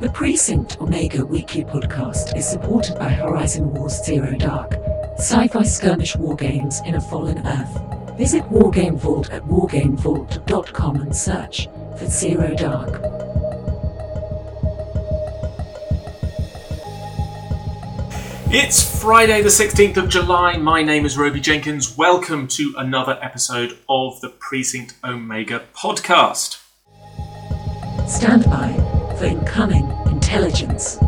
The Precinct Omega Weekly podcast is supported by Horizon Wars Zero Dark, sci fi skirmish war games in a fallen Earth. Visit Wargame Vault at wargamevault.com and search for Zero Dark. It's Friday, the 16th of July. My name is Robey Jenkins. Welcome to another episode of the Precinct Omega podcast. Stand by for incoming intelligence.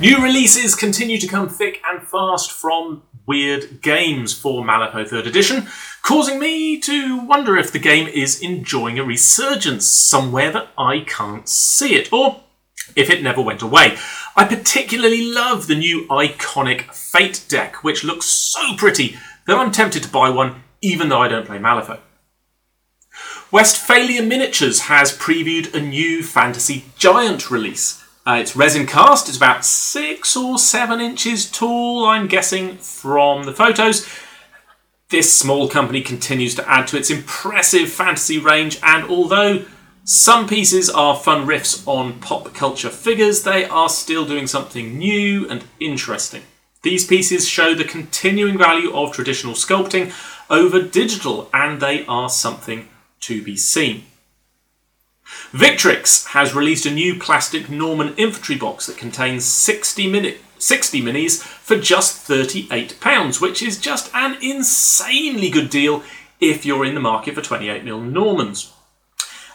New releases continue to come thick and fast from Wyrd Games for Malifaux 3rd Edition, causing me to wonder if the game is enjoying a resurgence somewhere that I can't see it, or if it never went away. I particularly love the new iconic Fate deck, which looks so pretty that I'm tempted to buy one even though I don't play Malifaux. Westfalia Miniatures has previewed a new Fantasy Giant release. Uh, it's resin cast, it's about six or seven inches tall, I'm guessing, from the photos. This small company continues to add to its impressive fantasy range, and although some pieces are fun riffs on pop culture figures, they are still doing something new and interesting. These pieces show the continuing value of traditional sculpting over digital, and they are something to be seen. Victrix has released a new plastic Norman infantry box that contains 60, mini- 60 minis for just £38, which is just an insanely good deal if you're in the market for 28mm Normans.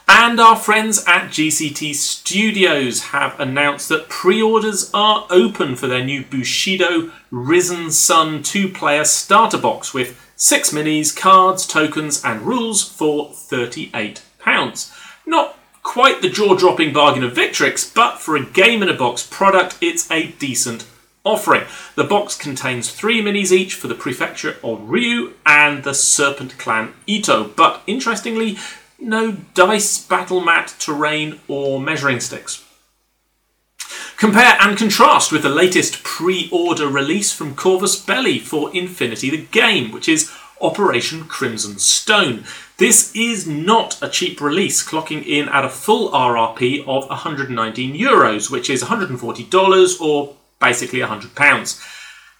And our friends at GCT Studios have announced that pre orders are open for their new Bushido Risen Sun two player starter box with six minis, cards, tokens, and rules for £38. Not quite the jaw dropping bargain of Victrix, but for a game in a box product, it's a decent offering. The box contains three minis each for the Prefecture of Ryu and the Serpent Clan Ito, but interestingly, no dice, battle mat, terrain, or measuring sticks. Compare and contrast with the latest pre order release from Corvus Belli for Infinity the Game, which is Operation Crimson Stone. This is not a cheap release, clocking in at a full RRP of 119 euros, which is $140 or basically £100.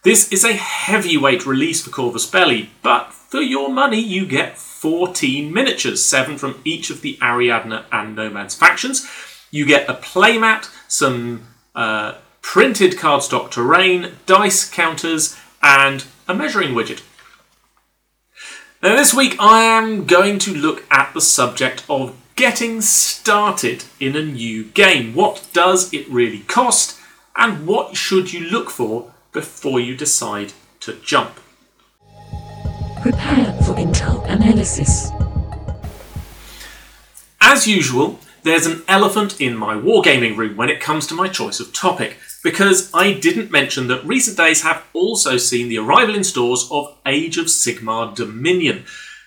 This is a heavyweight release for Corvus Belli, but for your money you get 14 miniatures, 7 from each of the Ariadne and Nomads factions. You get a playmat, some uh, printed cardstock terrain, dice counters, and a measuring widget. Now, this week I am going to look at the subject of getting started in a new game. What does it really cost, and what should you look for before you decide to jump? Prepare for intel analysis. As usual, there's an elephant in my wargaming room when it comes to my choice of topic, because I didn't mention that recent days have also seen the arrival in stores of Age of Sigmar Dominion,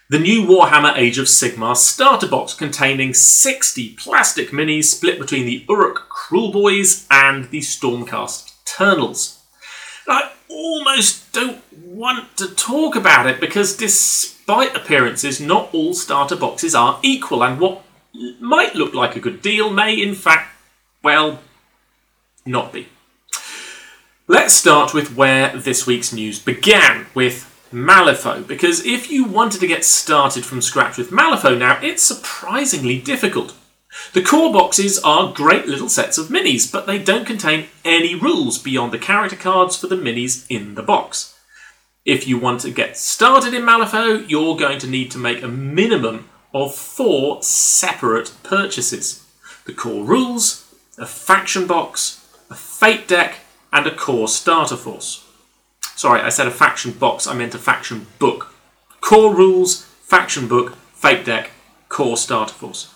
the new Warhammer Age of Sigmar starter box containing 60 plastic minis split between the Orruk Kruleboyz and the Stormcast Eternals. I almost don't want to talk about it because, despite appearances, not all starter boxes are equal, and what might look like a good deal may, in fact, well, not be. Let's start with where this week's news began with Malifaux, because if you wanted to get started from scratch with Malifaux now, it's surprisingly difficult. The core boxes are great little sets of minis, but they don't contain any rules beyond the character cards for the minis in the box. If you want to get started in Malifaux, you're going to need to make a minimum of four separate purchases the core rules, a faction box, a fate deck, and a core starter force. Sorry, I said a faction box, I meant a faction book. Core rules, faction book, fate deck, core starter force.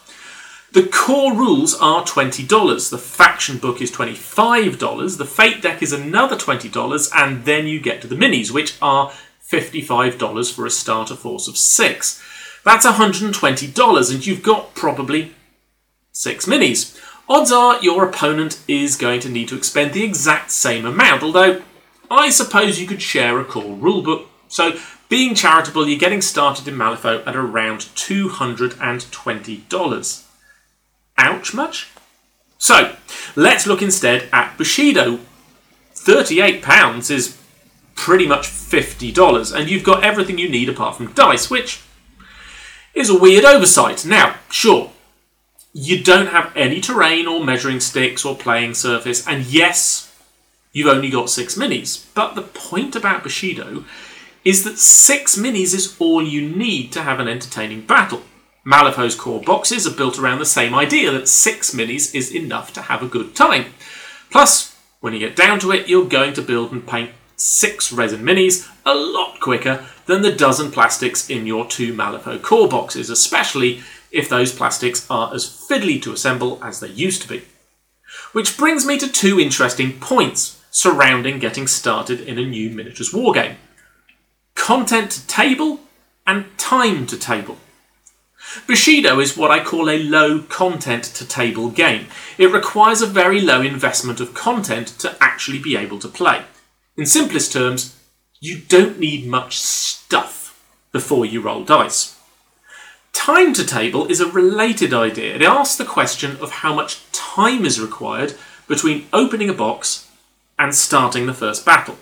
The core rules are $20. The faction book is $25. The fate deck is another $20. And then you get to the minis, which are $55 for a starter force of six. That's $120, and you've got probably six minis. Odds are your opponent is going to need to expend the exact same amount, although I suppose you could share a core rulebook. So, being charitable, you're getting started in Malifaux at around $220. Ouch much? So, let's look instead at Bushido. £38 is pretty much $50, and you've got everything you need apart from dice, which is a weird oversight. Now, sure, you don't have any terrain or measuring sticks or playing surface, and yes, you've only got six minis. But the point about Bushido is that six minis is all you need to have an entertaining battle. Malifaux's core boxes are built around the same idea that six minis is enough to have a good time. Plus, when you get down to it, you're going to build and paint six resin minis a lot quicker than the dozen plastics in your two Malifaux core boxes, especially if those plastics are as fiddly to assemble as they used to be. Which brings me to two interesting points surrounding getting started in a new miniatures wargame content to table and time to table. Bushido is what I call a low content to table game. It requires a very low investment of content to actually be able to play. In simplest terms, you don't need much stuff before you roll dice. Time to table is a related idea. It asks the question of how much time is required between opening a box and starting the first battle.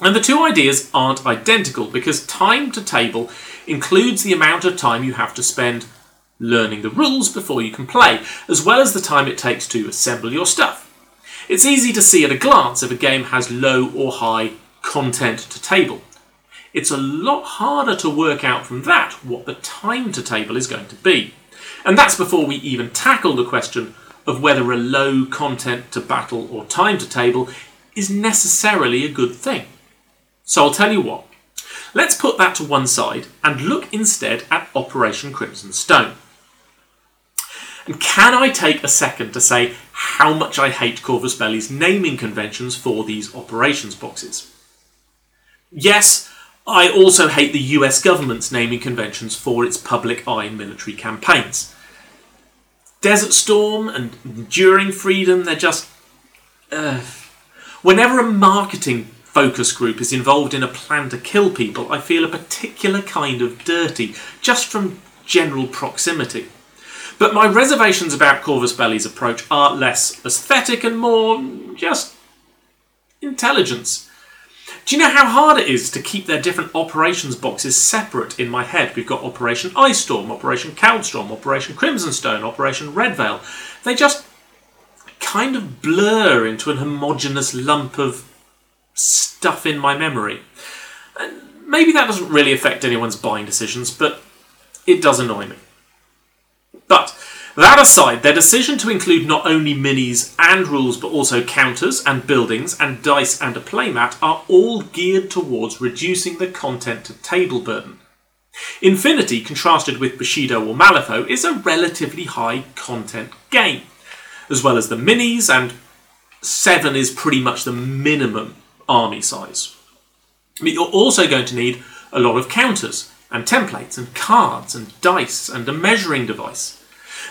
And the two ideas aren't identical because time to table includes the amount of time you have to spend learning the rules before you can play, as well as the time it takes to assemble your stuff. It's easy to see at a glance if a game has low or high content to table. It's a lot harder to work out from that what the time to table is going to be. And that's before we even tackle the question of whether a low content to battle or time to table is necessarily a good thing. So I'll tell you what, let's put that to one side and look instead at Operation Crimson Stone. And can I take a second to say how much I hate Corvus Belli's naming conventions for these operations boxes? Yes, I also hate the US government's naming conventions for its public eye military campaigns. Desert Storm and Enduring Freedom, they're just. Uh, whenever a marketing focus group is involved in a plan to kill people, I feel a particular kind of dirty, just from general proximity. But my reservations about Corvus Belli's approach are less aesthetic and more just intelligence. Do you know how hard it is to keep their different operations boxes separate in my head? We've got Operation Ice Storm, Operation Cowdstorm, Operation Crimson Stone, Operation Red Veil. They just kind of blur into an homogenous lump of stuff in my memory. And maybe that doesn't really affect anyone's buying decisions, but it does annoy me. But that aside, their decision to include not only minis and rules, but also counters and buildings and dice and a playmat are all geared towards reducing the content to table burden. Infinity, contrasted with Bushido or Malifaux, is a relatively high content game, as well as the minis, and 7 is pretty much the minimum army size. But you're also going to need a lot of counters and templates and cards and dice and a measuring device.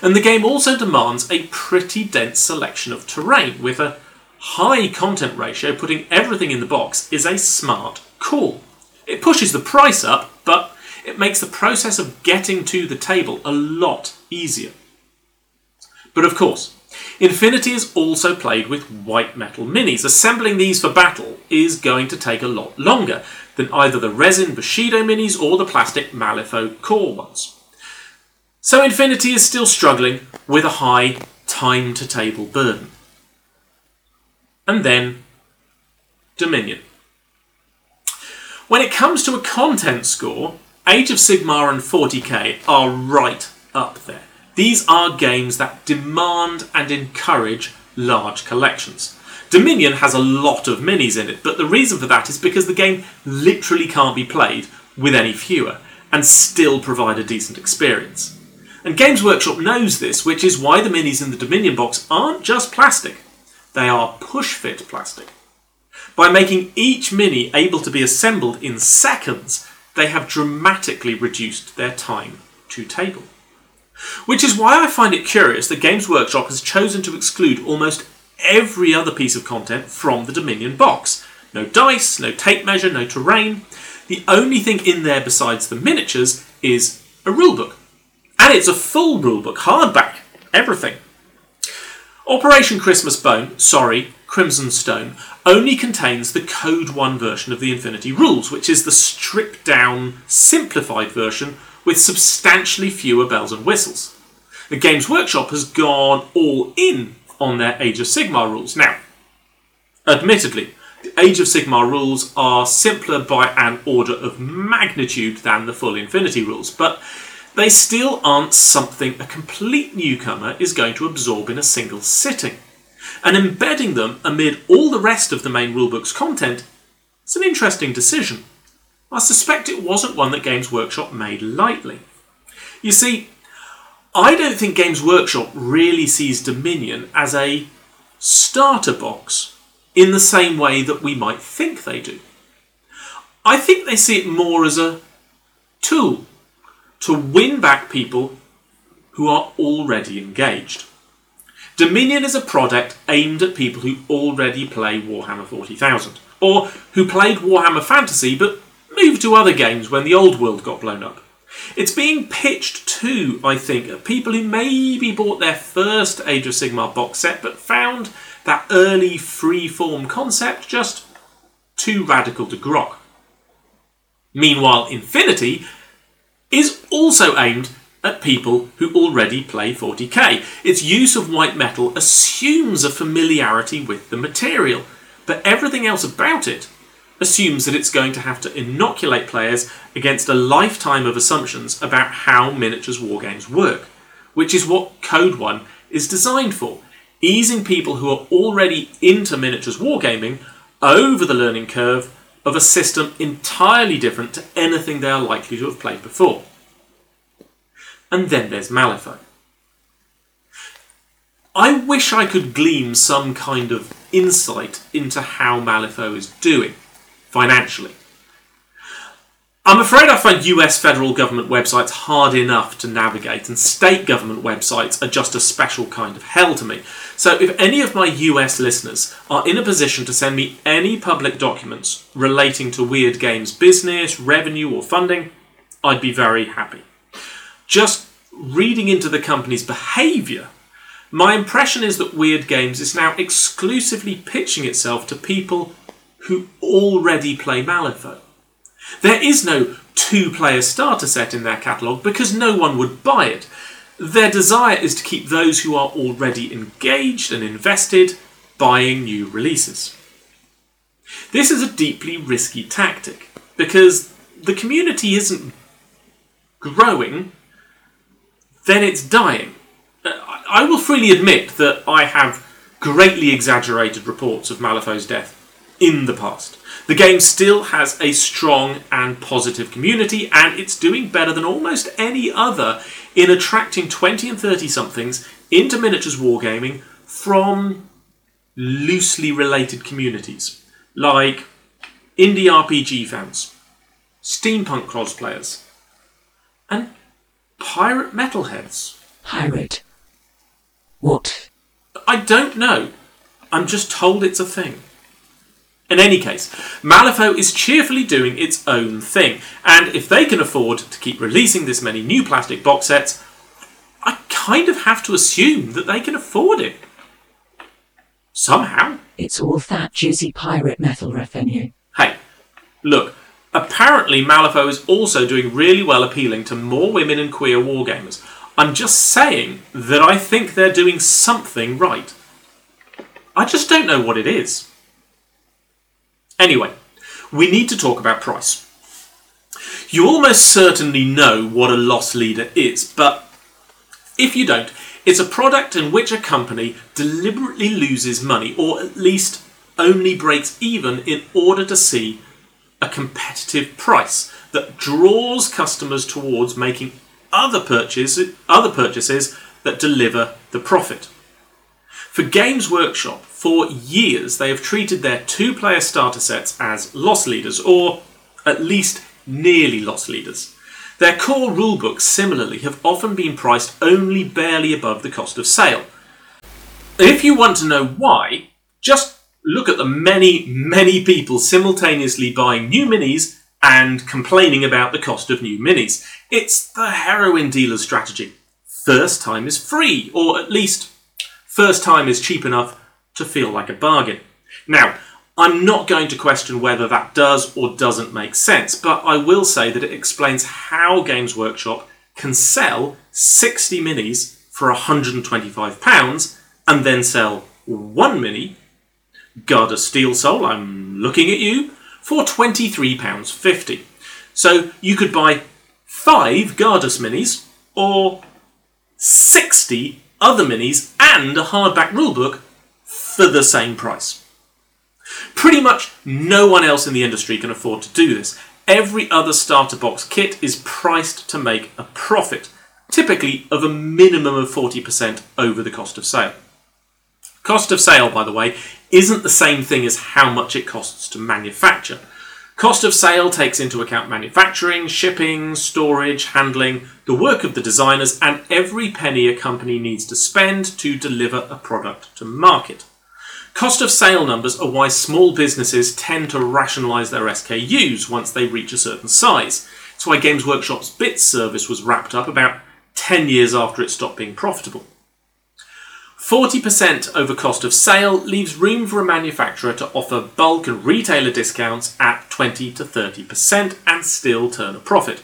And the game also demands a pretty dense selection of terrain with a high content ratio, putting everything in the box is a smart call. It pushes the price up, but it makes the process of getting to the table a lot easier. But of course, Infinity is also played with white metal minis. Assembling these for battle is going to take a lot longer than either the resin Bushido minis or the plastic Malifaux core ones. So Infinity is still struggling with a high time to table burden. And then Dominion. When it comes to a content score, Age of Sigmar and 40k are right up there. These are games that demand and encourage large collections. Dominion has a lot of minis in it, but the reason for that is because the game literally can't be played with any fewer and still provide a decent experience. And Games Workshop knows this, which is why the minis in the Dominion box aren't just plastic, they are push fit plastic. By making each mini able to be assembled in seconds, they have dramatically reduced their time to table. Which is why I find it curious that Games Workshop has chosen to exclude almost every other piece of content from the Dominion box. No dice, no tape measure, no terrain. The only thing in there besides the miniatures is a rulebook. And it's a full rulebook, hardback, everything. Operation Christmas Bone, sorry, Crimson Stone, only contains the Code 1 version of the Infinity rules, which is the stripped down, simplified version with substantially fewer bells and whistles. The Games Workshop has gone all in on their Age of Sigmar rules. Now, admittedly, the Age of Sigmar rules are simpler by an order of magnitude than the full Infinity rules, but they still aren't something a complete newcomer is going to absorb in a single sitting. And embedding them amid all the rest of the main rulebook's content is an interesting decision. I suspect it wasn't one that Games Workshop made lightly. You see, I don't think Games Workshop really sees Dominion as a starter box in the same way that we might think they do. I think they see it more as a tool to win back people who are already engaged. Dominion is a product aimed at people who already play Warhammer 40,000, or who played Warhammer Fantasy but moved to other games when the old world got blown up. It's being pitched to, I think, at people who maybe bought their first Age of Sigmar box set but found that early free-form concept just too radical to grok. Meanwhile, Infinity is also aimed at people who already play 40k. Its use of white metal assumes a familiarity with the material, but everything else about it assumes that it's going to have to inoculate players against a lifetime of assumptions about how miniatures wargames work, which is what Code 1 is designed for, easing people who are already into miniatures wargaming over the learning curve of a system entirely different to anything they are likely to have played before. And then there's Malifaux. I wish I could glean some kind of insight into how Malifaux is doing financially. I'm afraid I find US federal government websites hard enough to navigate, and state government websites are just a special kind of hell to me. So, if any of my US listeners are in a position to send me any public documents relating to Wyrd Games business, revenue, or funding, I'd be very happy. Just reading into the company's behaviour, my impression is that Wyrd Games is now exclusively pitching itself to people who already play Malifaux. There is no two player starter set in their catalogue because no one would buy it. Their desire is to keep those who are already engaged and invested buying new releases. This is a deeply risky tactic because the community isn't growing, then it's dying. Uh, I will freely admit that I have greatly exaggerated reports of Malifaux's death in the past. The game still has a strong and positive community, and it's doing better than almost any other in attracting 20 and 30 somethings into miniatures wargaming from loosely related communities like indie RPG fans, steampunk cosplayers, and pirate metalheads. Pirate. What? I don't know. I'm just told it's a thing. In any case, Malifaux is cheerfully doing its own thing, and if they can afford to keep releasing this many new plastic box sets, I kind of have to assume that they can afford it. Somehow. It's all that juicy pirate metal revenue. Hey, look, apparently Malifaux is also doing really well appealing to more women and queer wargamers. I'm just saying that I think they're doing something right. I just don't know what it is. Anyway, we need to talk about price. You almost certainly know what a loss leader is, but if you don't, it's a product in which a company deliberately loses money, or at least only breaks even in order to see a competitive price that draws customers towards making other purchases, other purchases that deliver the profit. For Games Workshop, for years they have treated their two player starter sets as loss leaders, or at least nearly loss leaders. Their core rulebooks, similarly, have often been priced only barely above the cost of sale. If you want to know why, just look at the many, many people simultaneously buying new minis and complaining about the cost of new minis. It's the heroin dealer's strategy. First time is free, or at least First time is cheap enough to feel like a bargain. Now, I'm not going to question whether that does or doesn't make sense, but I will say that it explains how Games Workshop can sell 60 minis for £125 and then sell one mini, Gardus Steel Soul, I'm looking at you, for £23.50. So you could buy five Gardus minis or 60 other minis and a hardback rulebook for the same price. Pretty much no one else in the industry can afford to do this. Every other starter box kit is priced to make a profit, typically of a minimum of 40% over the cost of sale. Cost of sale, by the way, isn't the same thing as how much it costs to manufacture. Cost of sale takes into account manufacturing, shipping, storage, handling, the work of the designers, and every penny a company needs to spend to deliver a product to market. Cost of sale numbers are why small businesses tend to rationalise their SKUs once they reach a certain size. It's why Games Workshop's Bits service was wrapped up about 10 years after it stopped being profitable. 40% over cost of sale leaves room for a manufacturer to offer bulk and retailer discounts at 20 to 30% and still turn a profit.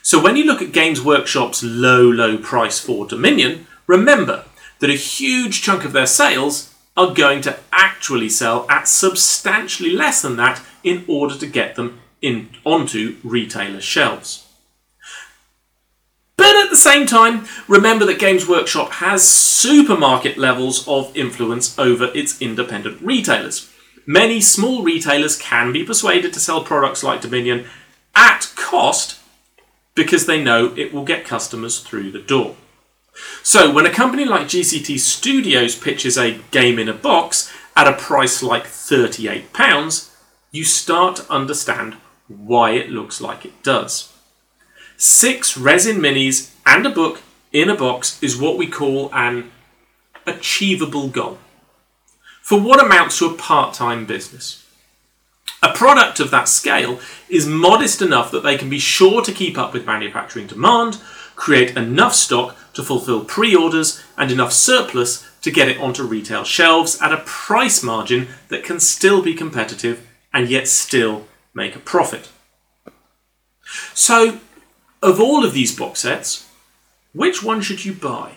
So when you look at Games Workshop's low, low price for Dominion, remember that a huge chunk of their sales are going to actually sell at substantially less than that in order to get them in onto retailer shelves. At the same time, remember that Games Workshop has supermarket levels of influence over its independent retailers. Many small retailers can be persuaded to sell products like Dominion at cost because they know it will get customers through the door. So, when a company like GCT Studios pitches a game in a box at a price like £38, you start to understand why it looks like it does. Six resin minis and a book in a box is what we call an achievable goal for what amounts to a part time business. A product of that scale is modest enough that they can be sure to keep up with manufacturing demand, create enough stock to fulfill pre orders and enough surplus to get it onto retail shelves at a price margin that can still be competitive and yet still make a profit. So, of all of these box sets, which one should you buy?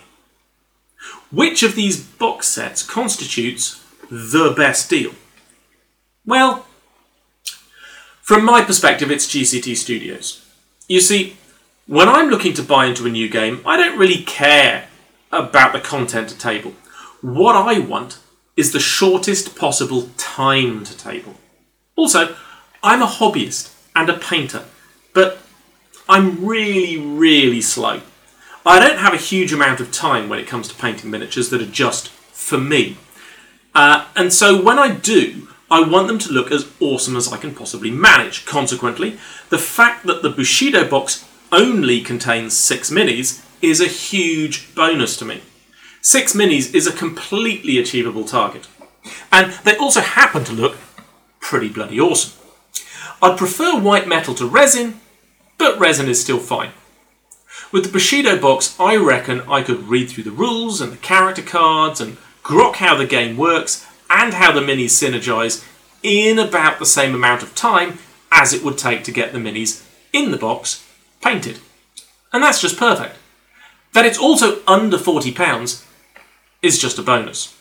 Which of these box sets constitutes the best deal? Well, from my perspective, it's GCT Studios. You see, when I'm looking to buy into a new game, I don't really care about the content to table. What I want is the shortest possible time to table. Also, I'm a hobbyist and a painter, but I'm really, really slow. I don't have a huge amount of time when it comes to painting miniatures that are just for me. Uh, and so when I do, I want them to look as awesome as I can possibly manage. Consequently, the fact that the Bushido box only contains six minis is a huge bonus to me. Six minis is a completely achievable target. And they also happen to look pretty bloody awesome. I'd prefer white metal to resin, but resin is still fine. With the Bushido box, I reckon I could read through the rules and the character cards and grok how the game works and how the minis synergize in about the same amount of time as it would take to get the minis in the box painted. And that's just perfect. That it's also under £40 is just a bonus.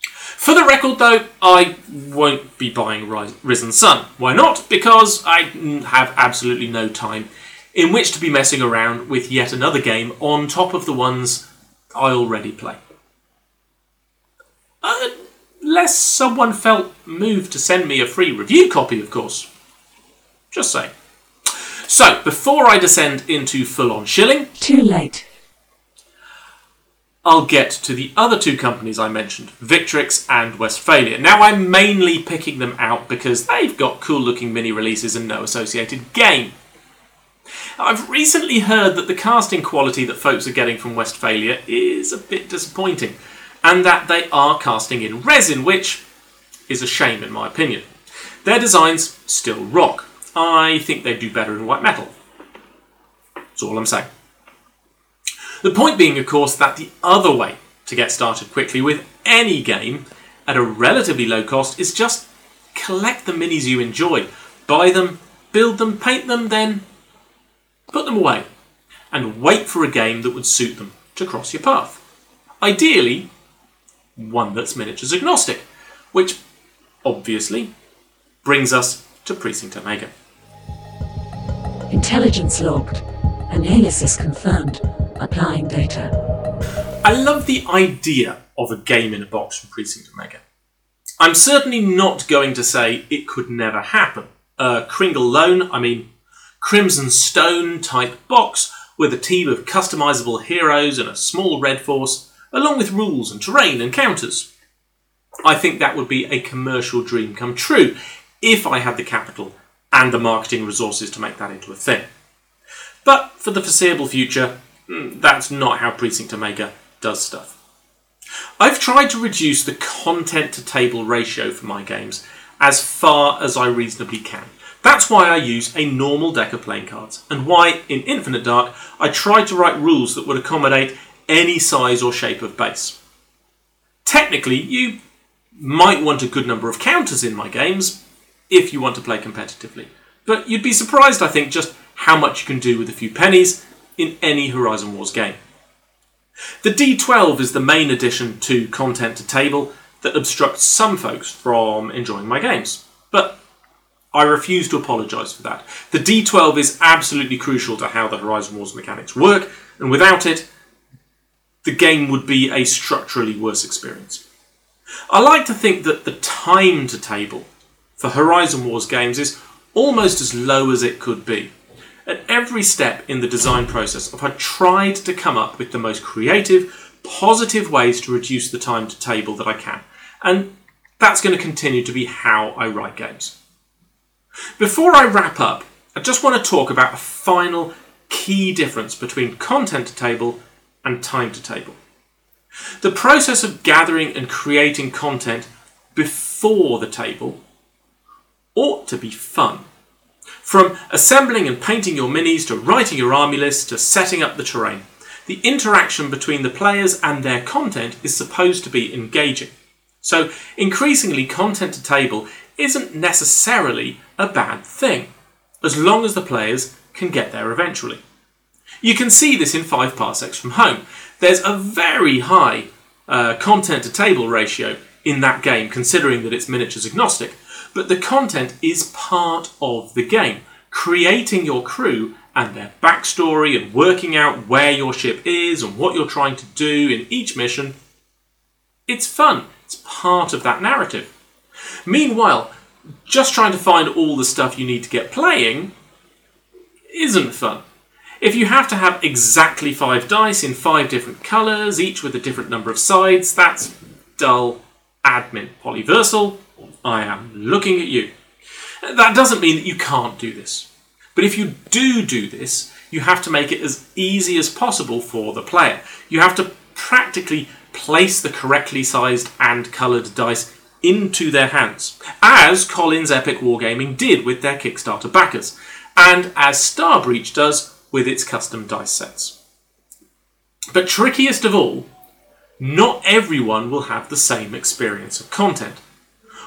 For the record, though, I won't be buying Risen Sun. Why not? Because I have absolutely no time in which to be messing around with yet another game on top of the ones I already play. Uh, unless someone felt moved to send me a free review copy, of course. Just saying. So, before I descend into full on shilling, Too late. I'll get to the other two companies I mentioned, Victrix and Westfalia. Now, I'm mainly picking them out because they've got cool looking mini releases and no associated game. I've recently heard that the casting quality that folks are getting from Westfalia is a bit disappointing, and that they are casting in resin, which is a shame in my opinion. Their designs still rock, I think they'd do better in white metal. That's all I'm saying. The point being, of course, that the other way to get started quickly with any game at a relatively low cost is just collect the minis you enjoy. Buy them, build them, paint them, then put them away. And wait for a game that would suit them to cross your path. Ideally, one that's miniatures agnostic, which obviously brings us to Precinct Omega. Intelligence logged. Analysis confirmed. Applying data. I love the idea of a game in a box from Precinct Omega. I'm certainly not going to say it could never happen. A Kringle Lone, I mean, Crimson Stone type box with a team of customizable heroes and a small red force, along with rules and terrain and counters. I think that would be a commercial dream come true if I had the capital and the marketing resources to make that into a thing. But for the foreseeable future, mm, that's not how Precinct Omega does stuff. I've tried to reduce the content to table ratio for my games as far as I reasonably can. That's why I use a normal deck of playing cards, and why in Infinite Dark I tried to write rules that would accommodate any size or shape of base. Technically, you might want a good number of counters in my games if you want to play competitively, but you'd be surprised, I think, just how much you can do with a few pennies in any Horizon Wars game. The D12 is the main addition to content to table that obstructs some folks from enjoying my games. But I refuse to apologise for that. The D12 is absolutely crucial to how the Horizon Wars mechanics work, and without it, the game would be a structurally worse experience. I like to think that the time to table for Horizon Wars games is almost as low as it could be. At every step in the design process, I've tried to come up with the most creative, positive ways to reduce the time to table that I can. And that's going to continue to be how I write games. Before I wrap up, I just want to talk about a final key difference between content to table and time to table. The process of gathering and creating content before the table ought to be fun. From assembling and painting your minis to writing your army list to setting up the terrain, the interaction between the players and their content is supposed to be engaging. So, increasingly, content to table isn't necessarily a bad thing, as long as the players can get there eventually. You can see this in 5 parsecs from home. There's a very high uh, content to table ratio in that game, considering that it's miniatures agnostic, but the content is part of the game. Creating your crew and their backstory and working out where your ship is and what you're trying to do in each mission, it's fun. It's part of that narrative. Meanwhile, just trying to find all the stuff you need to get playing isn't fun. If you have to have exactly five dice in five different colours, each with a different number of sides, that's dull admin. Polyversal, I am looking at you. That doesn't mean that you can't do this. But if you do do this, you have to make it as easy as possible for the player. You have to practically place the correctly sized and coloured dice into their hands, as Collins Epic Wargaming did with their Kickstarter backers, and as Starbreach does with its custom dice sets. But trickiest of all, not everyone will have the same experience of content.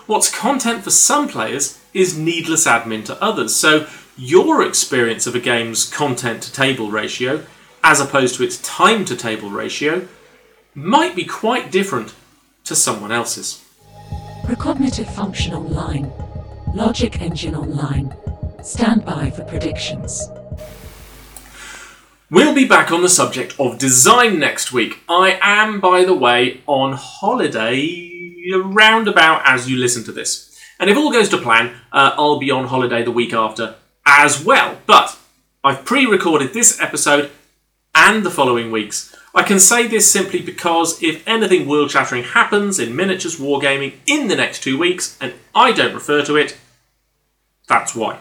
What's content for some players is needless admin to others. So your experience of a game's content to table ratio, as opposed to its time to table ratio, might be quite different to someone else's. Precognitive function online. Logic engine online. Stand by for predictions. We'll be back on the subject of design next week. I am, by the way, on holiday around about as you listen to this. And if all goes to plan, uh, I'll be on holiday the week after as well. But I've pre recorded this episode and the following weeks. I can say this simply because if anything world shattering happens in miniatures wargaming in the next two weeks and I don't refer to it, that's why.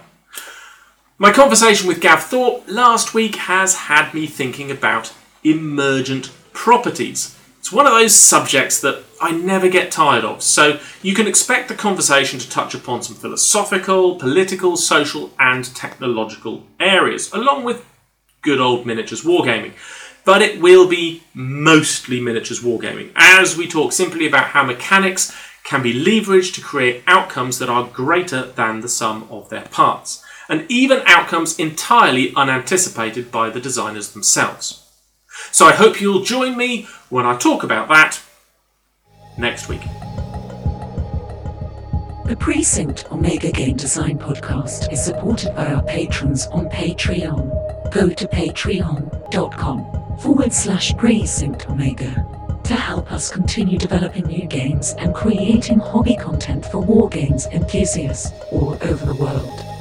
My conversation with Gav Thorpe last week has had me thinking about emergent properties. It's one of those subjects that I never get tired of, so you can expect the conversation to touch upon some philosophical, political, social, and technological areas, along with good old miniatures wargaming. But it will be mostly miniatures wargaming, as we talk simply about how mechanics can be leveraged to create outcomes that are greater than the sum of their parts, and even outcomes entirely unanticipated by the designers themselves. So I hope you'll join me when I talk about that next week. The Precinct Omega Game Design Podcast is supported by our patrons on Patreon. Go to patreon.com forward slash Precinct Omega to help us continue developing new games and creating hobby content for war games enthusiasts all over the world.